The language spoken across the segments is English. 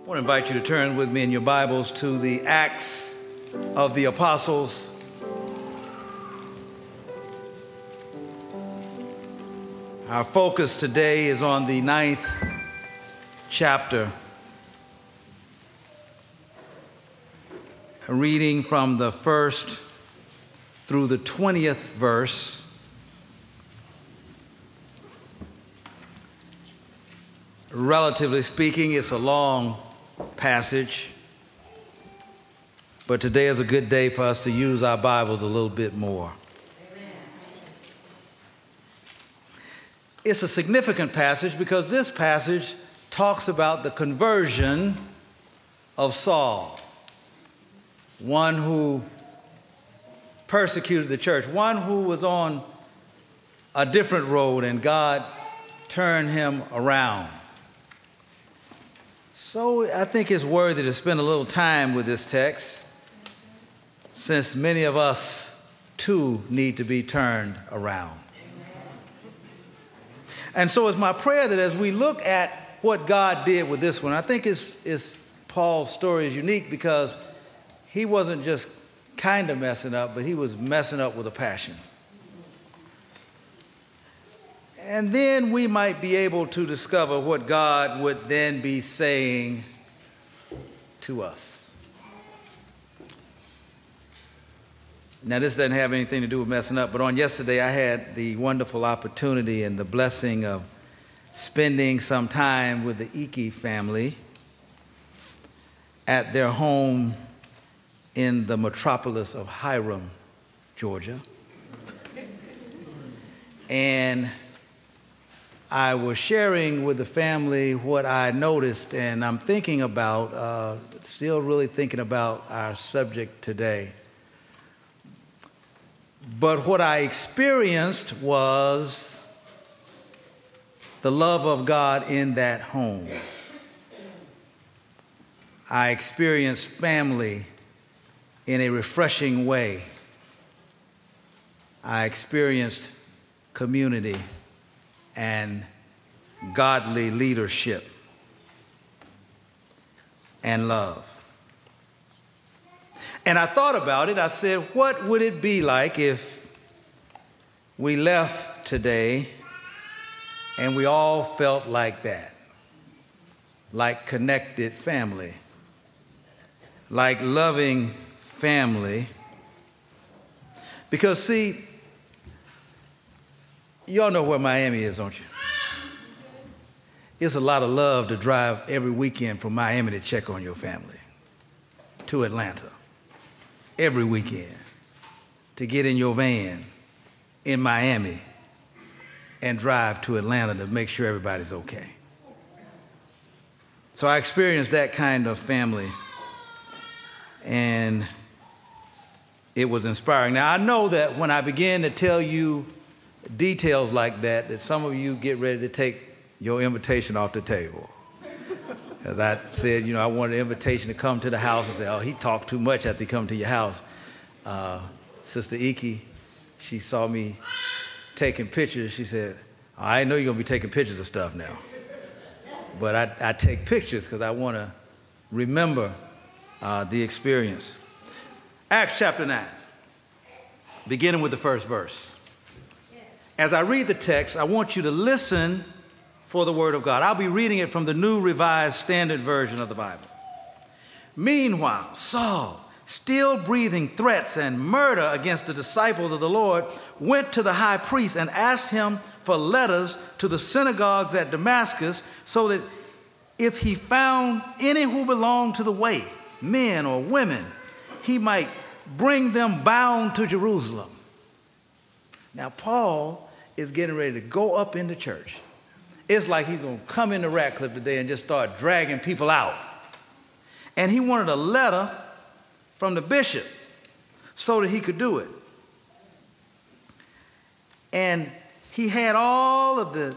I want to invite you to turn with me in your Bibles to the Acts of the Apostles. Our focus today is on the ninth chapter. A reading from the first through the 20th verse. Relatively speaking, it's a long passage, but today is a good day for us to use our Bibles a little bit more. It's a significant passage because this passage talks about the conversion of Saul, one who persecuted the church, one who was on a different road and God turned him around. So I think it's worthy to spend a little time with this text since many of us too need to be turned around. And so it's my prayer that as we look at what God did with this one, I think it's, it's Paul's story is unique because he wasn't just kind of messing up, but he was messing up with a passion. And then we might be able to discover what God would then be saying to us. Now, this doesn't have anything to do with messing up, but on yesterday I had the wonderful opportunity and the blessing of spending some time with the Iki family at their home in the metropolis of Hiram, Georgia. And I was sharing with the family what I noticed, and I'm thinking about, uh, still really thinking about our subject today. But what I experienced was the love of God in that home. I experienced family in a refreshing way. I experienced community and godly leadership and love. And I thought about it. I said, what would it be like if we left today and we all felt like that? Like connected family, like loving family. Because, see, Y'all know where Miami is, don't you? It's a lot of love to drive every weekend from Miami to check on your family to Atlanta every weekend to get in your van in Miami and drive to Atlanta to make sure everybody's okay. So I experienced that kind of family and it was inspiring. Now I know that when I begin to tell you details like that that some of you get ready to take your invitation off the table. As I said, you know, I wanted an invitation to come to the house and say, oh, he talked too much after he come to your house. Uh, Sister Iki, she saw me taking pictures. She said, I know you're going to be taking pictures of stuff now. But I, I take pictures because I want to remember uh, the experience. Acts chapter 9, beginning with the first verse. As I read the text, I want you to listen for the Word of God. I'll be reading it from the New Revised Standard Version of the Bible. Meanwhile, Saul, still breathing threats and murder against the disciples of the Lord, went to the high priest and asked him for letters to the synagogues at Damascus so that if he found any who belonged to the way, men or women, he might bring them bound to Jerusalem. Now, Paul is getting ready to go up in the church. It's like he's going to come into Radcliffe today and just start dragging people out. And he wanted a letter from the bishop so that he could do it. And he had all of the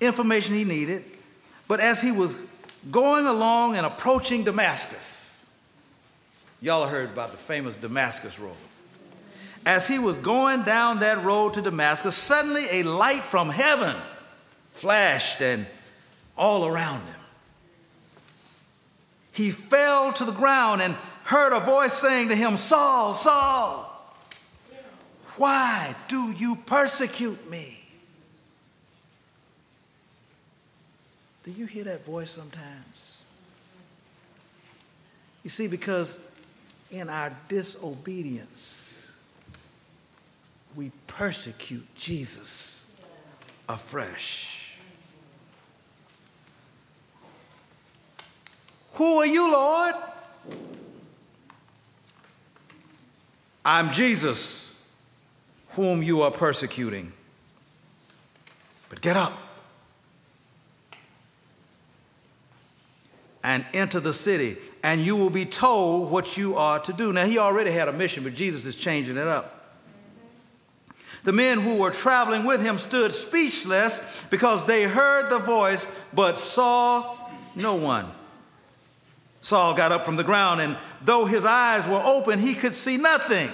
information he needed, but as he was going along and approaching Damascus, y'all heard about the famous Damascus Road as he was going down that road to Damascus, suddenly a light from heaven flashed and all around him. he fell to the ground and heard a voice saying to him, Saul, Saul, why do you persecute me? Do you hear that voice sometimes? You see, because in our disobedience, we persecute Jesus afresh. Who are you, Lord? I'm Jesus, whom you are persecuting. But get up and enter the city, and you will be told what you are to do. Now, he already had a mission, but Jesus is changing it up. The men who were traveling with him stood speechless because they heard the voice but saw no one. Saul got up from the ground, and though his eyes were open, he could see nothing.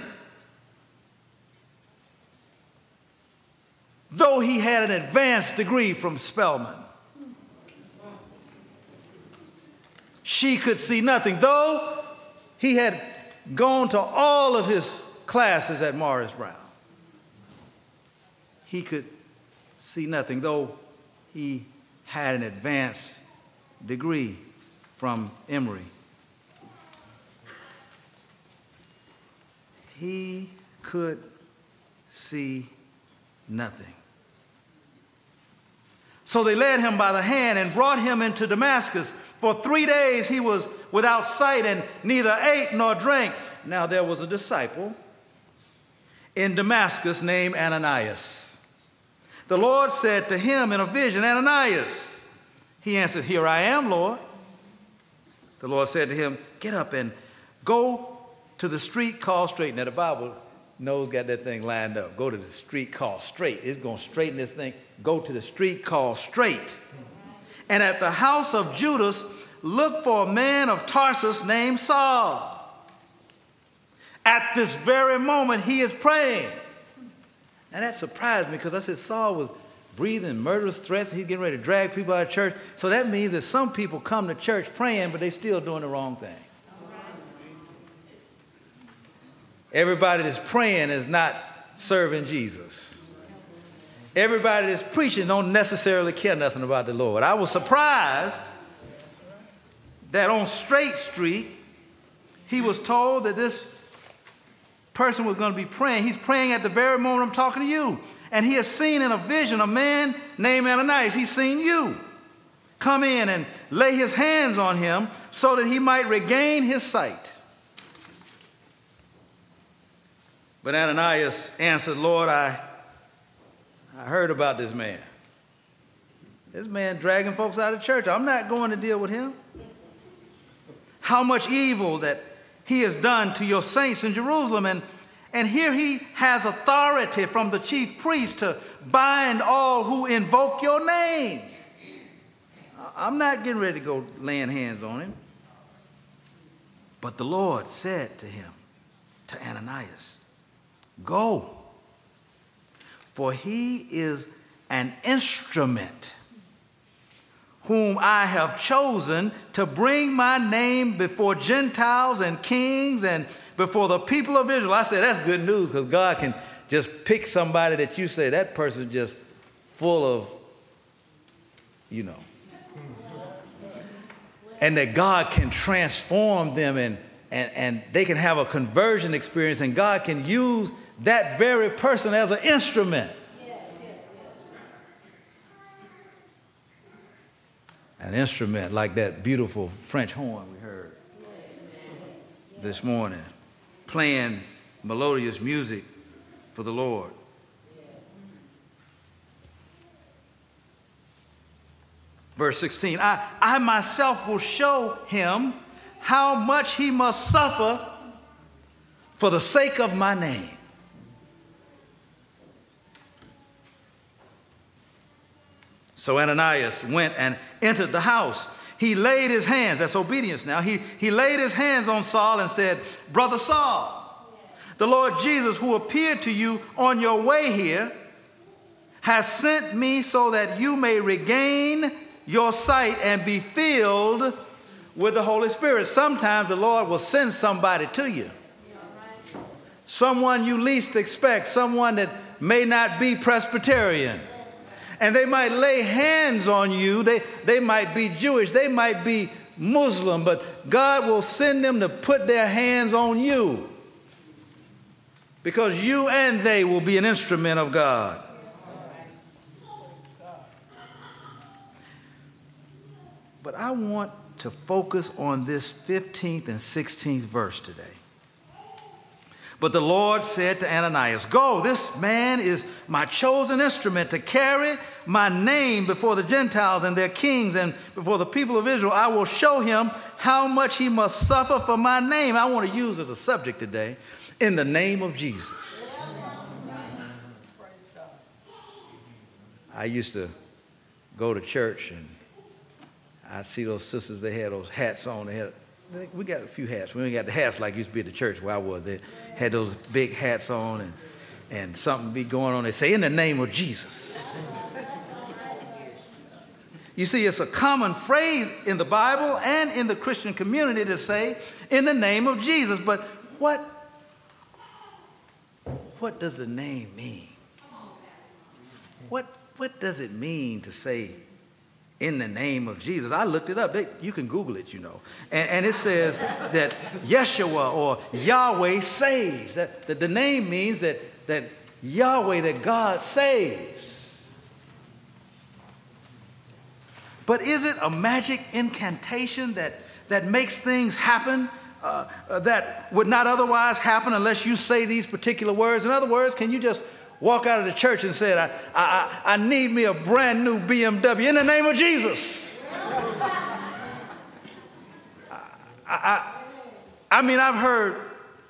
Though he had an advanced degree from Spelman, she could see nothing. Though he had gone to all of his classes at Morris Brown, he could see nothing, though he had an advanced degree from Emory. He could see nothing. So they led him by the hand and brought him into Damascus. For three days he was without sight and neither ate nor drank. Now there was a disciple in Damascus named Ananias. The Lord said to him in a vision, Ananias. He answered, Here I am, Lord. The Lord said to him, Get up and go to the street called Straight. Now, the Bible knows, got that thing lined up. Go to the street called Straight. It's going to straighten this thing. Go to the street called Straight. And at the house of Judas, look for a man of Tarsus named Saul. At this very moment, he is praying. And that surprised me because I said Saul was breathing murderous threats. He's getting ready to drag people out of church. So that means that some people come to church praying, but they're still doing the wrong thing. Everybody that's praying is not serving Jesus. Everybody that's preaching don't necessarily care nothing about the Lord. I was surprised that on Straight Street, he was told that this person was going to be praying. He's praying at the very moment I'm talking to you. And he has seen in a vision a man named Ananias. He's seen you come in and lay his hands on him so that he might regain his sight. But Ananias answered, Lord, I, I heard about this man. This man dragging folks out of church. I'm not going to deal with him. How much evil that he has done to your saints in Jerusalem. And, and here he has authority from the chief priest to bind all who invoke your name. I'm not getting ready to go laying hands on him. But the Lord said to him, to Ananias, Go, for he is an instrument whom I have chosen to bring my name before Gentiles and kings and before the people of Israel. I said, that's good news because God can just pick somebody that you say, that person's just full of, you know. And that God can transform them and, and, and they can have a conversion experience and God can use that very person as an instrument. An instrument like that beautiful French horn we heard this morning, playing melodious music for the Lord. Verse 16 I, I myself will show him how much he must suffer for the sake of my name. So Ananias went and entered the house. He laid his hands, that's obedience now. He, he laid his hands on Saul and said, Brother Saul, the Lord Jesus, who appeared to you on your way here, has sent me so that you may regain your sight and be filled with the Holy Spirit. Sometimes the Lord will send somebody to you. Someone you least expect, someone that may not be Presbyterian. And they might lay hands on you. They, they might be Jewish, they might be Muslim, but God will send them to put their hands on you because you and they will be an instrument of God. But I want to focus on this 15th and 16th verse today. But the Lord said to Ananias, Go, this man is my chosen instrument to carry my name before the Gentiles and their kings and before the people of Israel. I will show him how much he must suffer for my name. I want to use as a subject today in the name of Jesus. I used to go to church and I see those sisters, they had those hats on. They had, we got a few hats. We ain't got the hats like used to be at the church where I was. They had those big hats on and, and something be going on. They say, in the name of Jesus. You see, it's a common phrase in the Bible and in the Christian community to say, in the name of Jesus. But what, what does the name mean? What, what does it mean to say, in the name of Jesus? I looked it up. They, you can Google it, you know. And, and it says that Yeshua or Yahweh saves. That, that the name means that, that Yahweh, that God saves. But is it a magic incantation that, that makes things happen uh, that would not otherwise happen unless you say these particular words? In other words, can you just walk out of the church and said, I, I, I need me a brand new BMW in the name of Jesus? I, I, I mean, I've heard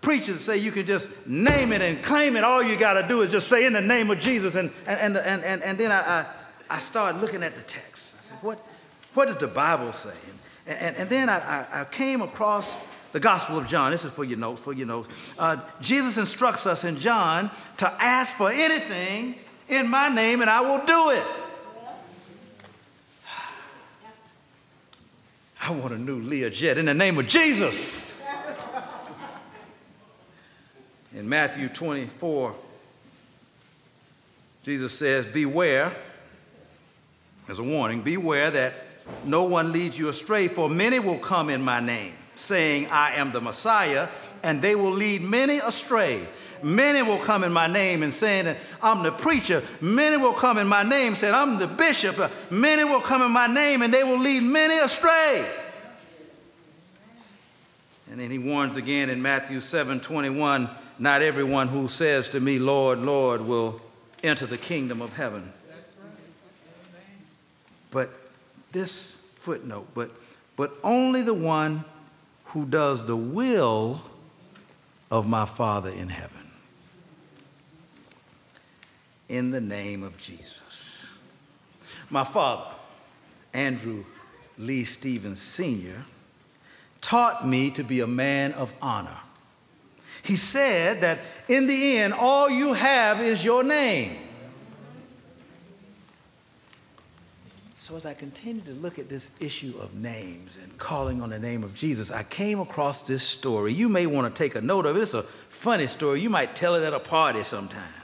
preachers say you can just name it and claim it. All you got to do is just say in the name of Jesus. And, and, and, and, and then I, I, I started looking at the text I said, what, what does the Bible say? And, and, and then I, I, I, came across the Gospel of John. This is for your notes, for your notes. Uh, Jesus instructs us in John to ask for anything in my name and I will do it. I want a new Learjet in the name of Jesus. In Matthew 24, Jesus says, Beware as a warning, beware that no one leads you astray, for many will come in my name, saying, I am the Messiah, and they will lead many astray. Many will come in my name and saying I'm the preacher. Many will come in my name saying I'm the bishop. Many will come in my name and they will lead many astray. And then he warns again in Matthew 7 21 not everyone who says to me, Lord, Lord, will enter the kingdom of heaven but this footnote, but, but only the one who does the will of my Father in heaven. In the name of Jesus. My father, Andrew Lee Stevens Sr., taught me to be a man of honor. He said that in the end, all you have is your name. So, as I continued to look at this issue of names and calling on the name of Jesus, I came across this story. You may want to take a note of it. It's a funny story. You might tell it at a party sometime.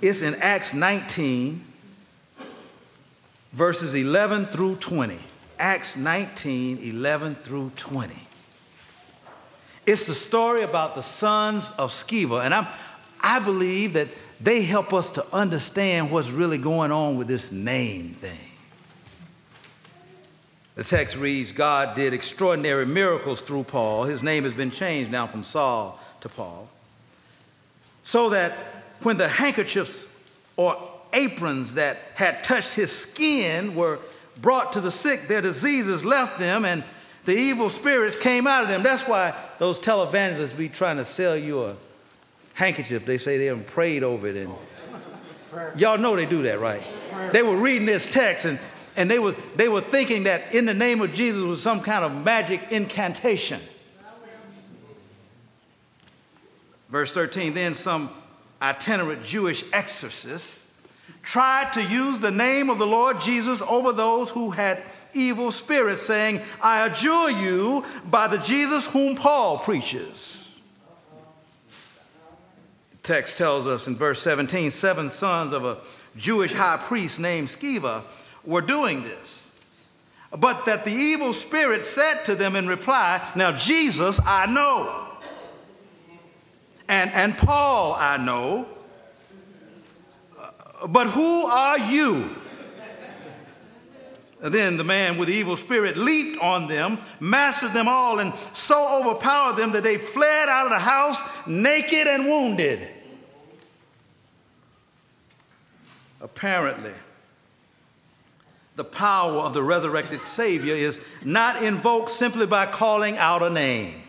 It's in Acts 19, verses 11 through 20. Acts 19, 11 through 20. It's the story about the sons of Sceva. And I'm, I believe that they help us to understand what's really going on with this name thing. The text reads God did extraordinary miracles through Paul. His name has been changed now from Saul to Paul. So that when the handkerchiefs or aprons that had touched his skin were brought to the sick, their diseases left them and the evil spirits came out of them. That's why those televangelists be trying to sell you a handkerchief. They say they have prayed over it. And y'all know they do that, right? They were reading this text and and they were, they were thinking that in the name of Jesus was some kind of magic incantation. Verse 13 then some itinerant Jewish exorcists tried to use the name of the Lord Jesus over those who had evil spirits, saying, I adjure you by the Jesus whom Paul preaches. Text tells us in verse 17 seven sons of a Jewish high priest named Sceva were doing this. But that the evil spirit said to them in reply, Now, Jesus I know, and, and Paul I know, uh, but who are you? Then the man with the evil spirit leaped on them, mastered them all, and so overpowered them that they fled out of the house naked and wounded. Apparently, the power of the resurrected Savior is not invoked simply by calling out a name.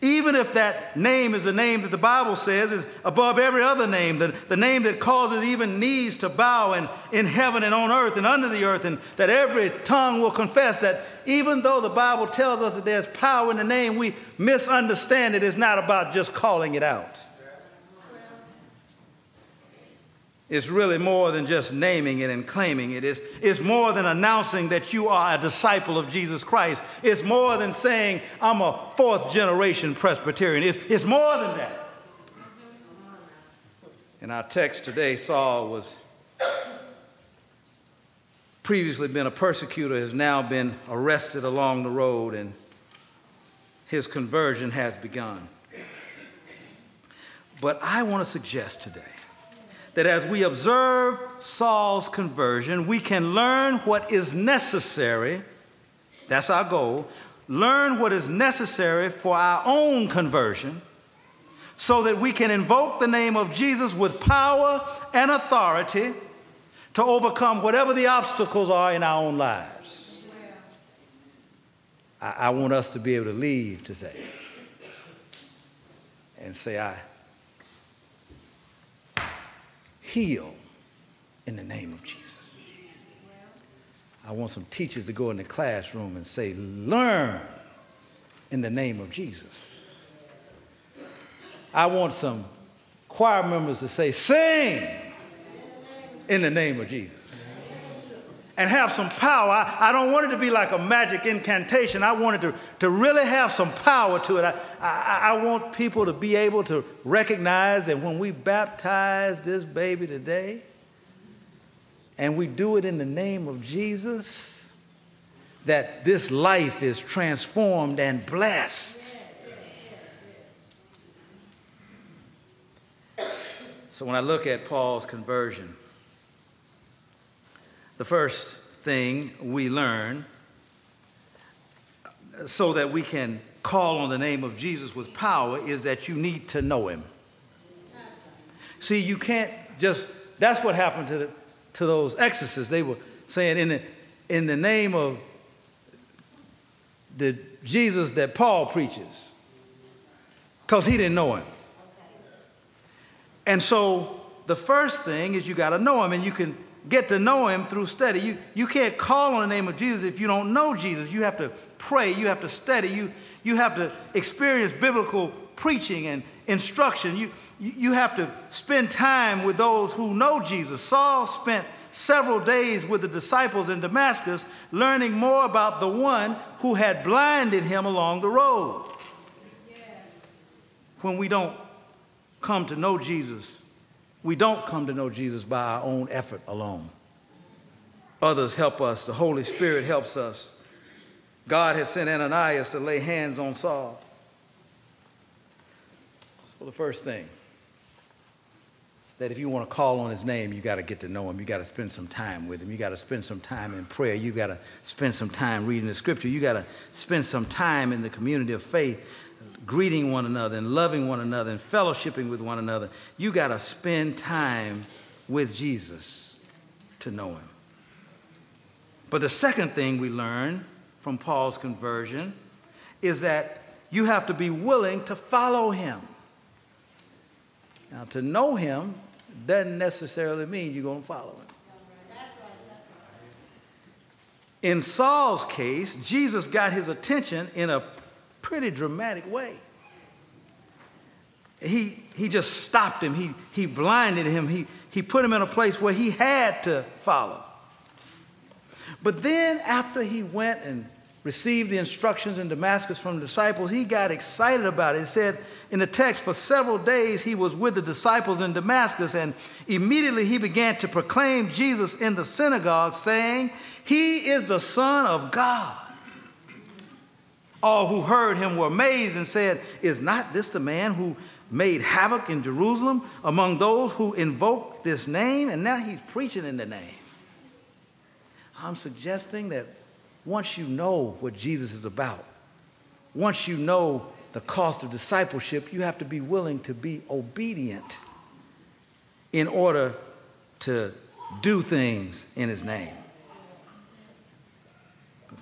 Even if that name is the name that the Bible says is above every other name, the, the name that causes even knees to bow in, in heaven and on earth and under the earth, and that every tongue will confess that even though the Bible tells us that there's power in the name, we misunderstand it. It's not about just calling it out. It's really more than just naming it and claiming it. It's, it's more than announcing that you are a disciple of Jesus Christ. It's more than saying, I'm a fourth generation Presbyterian. It's, it's more than that. In our text today, Saul was previously been a persecutor, has now been arrested along the road, and his conversion has begun. But I want to suggest today that as we observe Saul's conversion, we can learn what is necessary. That's our goal. Learn what is necessary for our own conversion so that we can invoke the name of Jesus with power and authority to overcome whatever the obstacles are in our own lives. I, I want us to be able to leave today and say, I heal in the name of Jesus. I want some teachers to go in the classroom and say, learn in the name of Jesus. I want some choir members to say, sing in the name of Jesus. And have some power. I, I, don't want it to be like a magic incantation. I want it to, to really have some power to it. I, I, I want people to be able to recognize that when we baptize this baby today, and we do it in the name of Jesus, that this life is transformed and blessed. So when I look at Paul's conversion, the first thing we learn so that we can call on the name of Jesus with power is that you need to know him. See, you can't just, that's what happened to, the, to those exorcists. They were saying, in the, in the name of the Jesus that Paul preaches, because he didn't know him. And so the first thing is you got to know him, and you can get to know him through study. You, you can't call on the name of Jesus if you don't know Jesus. You have to pray, you have to study, you, you have to experience biblical preaching and instruction. You, you have to spend time with those who know Jesus. Saul spent several days with the disciples in Damascus learning more about the one who had blinded him along the road. Yes. When we don't come to know Jesus, we don't come to know Jesus by our own effort alone. Others help us, the Holy Spirit helps us. God has sent Ananias to lay hands on Saul. So, the first thing that if you want to call on his name, you got to get to know him. You got to spend some time with him. You got to spend some time in prayer. You got to spend some time reading the scripture. You got to spend some time in the community of faith greeting one another and loving one another and fellowshipping with one another. You got to spend time with Jesus to know him. But the second thing we learn from Paul's conversion is that you have to be willing to follow him. Now, to know him doesn't necessarily mean you're going to follow him. In Saul's case, Jesus got his attention in a pretty dramatic way. He, he just stopped him, he, he blinded him, he, he put him in a place where he had to follow. But then, after he went and received the instructions in Damascus from the disciples, he got excited about it. It said in the text, for several days he was with the disciples in Damascus, and immediately he began to proclaim Jesus in the synagogue, saying, He is the Son of God. All who heard him were amazed and said, Is not this the man who made havoc in Jerusalem among those who invoked this name? And now he's preaching in the name. I'm suggesting that once you know what Jesus is about, once you know the cost of discipleship, you have to be willing to be obedient in order to do things in his name.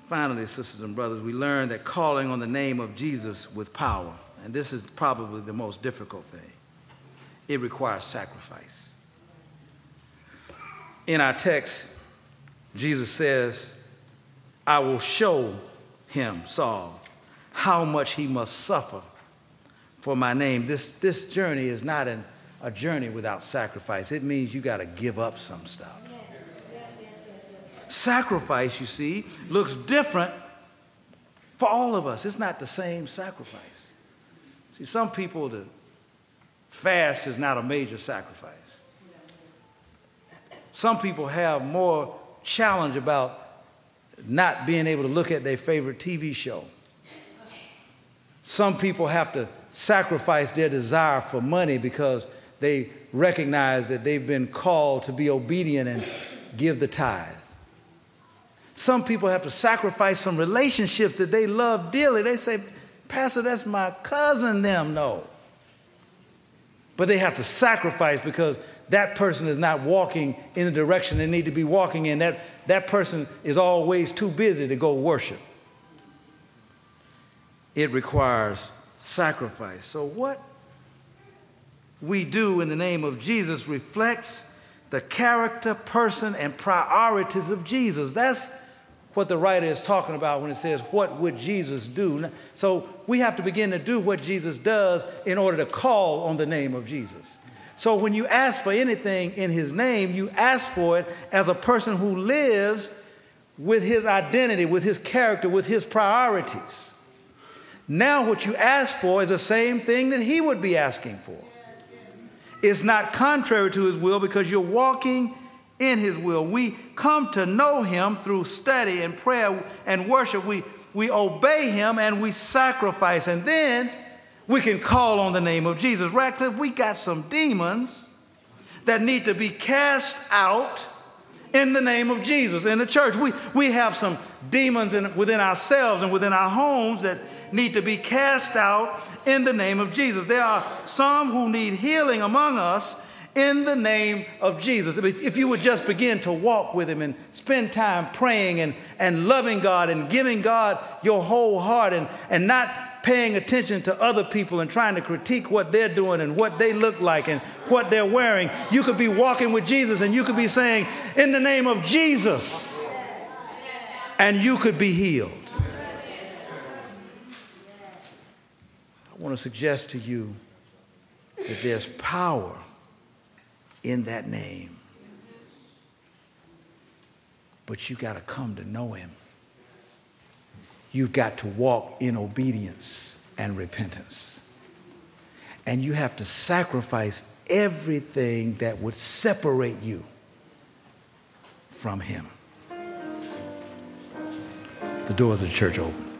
Finally, sisters and brothers, we learn that calling on the name of Jesus with power, and this is probably the most difficult thing, it requires sacrifice. In our text, Jesus says, I will show him, Saul, how much he must suffer for my name. This, this journey is not an, a journey without sacrifice. It means you got to give up some stuff. Sacrifice, you see, looks different for all of us. It's not the same sacrifice. See, some people, the fast is not a major sacrifice. Some people have more challenge about not being able to look at their favorite TV show. Some people have to sacrifice their desire for money because they recognize that they've been called to be obedient and give the tithe. Some people have to sacrifice some relationships that they love dearly. They say, Pastor, that's my cousin, them. No. But they have to sacrifice because that person is not walking in the direction they need to be walking in. That, that person is always too busy to go worship. It requires sacrifice. So, what we do in the name of Jesus reflects the character, person, and priorities of Jesus. That's what the writer is talking about when it says, What would Jesus do? So, we have to begin to do what Jesus does in order to call on the name of Jesus. So when you ask for anything in his name, you ask for it as a person who lives with his identity, with his character, with his priorities. Now, what you ask for is the same thing that he would be asking for. It's not contrary to his will because you're walking in his will. We come to know him through study and prayer and worship. We, we obey him and we sacrifice. And then we can call on the name of Jesus. Radcliffe, we got some demons that need to be cast out in the name of Jesus in the church. We, we have some demons in, within ourselves and within our homes that need to be cast out in the name of Jesus. There are some who need healing among us in the name of Jesus. If, if you would just begin to walk with Him and spend time praying and, and loving God and giving God your whole heart and, and not paying attention to other people and trying to critique what they're doing and what they look like and what they're wearing. You could be walking with Jesus and you could be saying, In the name of Jesus, and you could be healed. I want to suggest to you that there's power in that name. But you got to come to know him you've got to walk in obedience and repentance. And you have to sacrifice everything that would separate you from Him. The doors of the church open.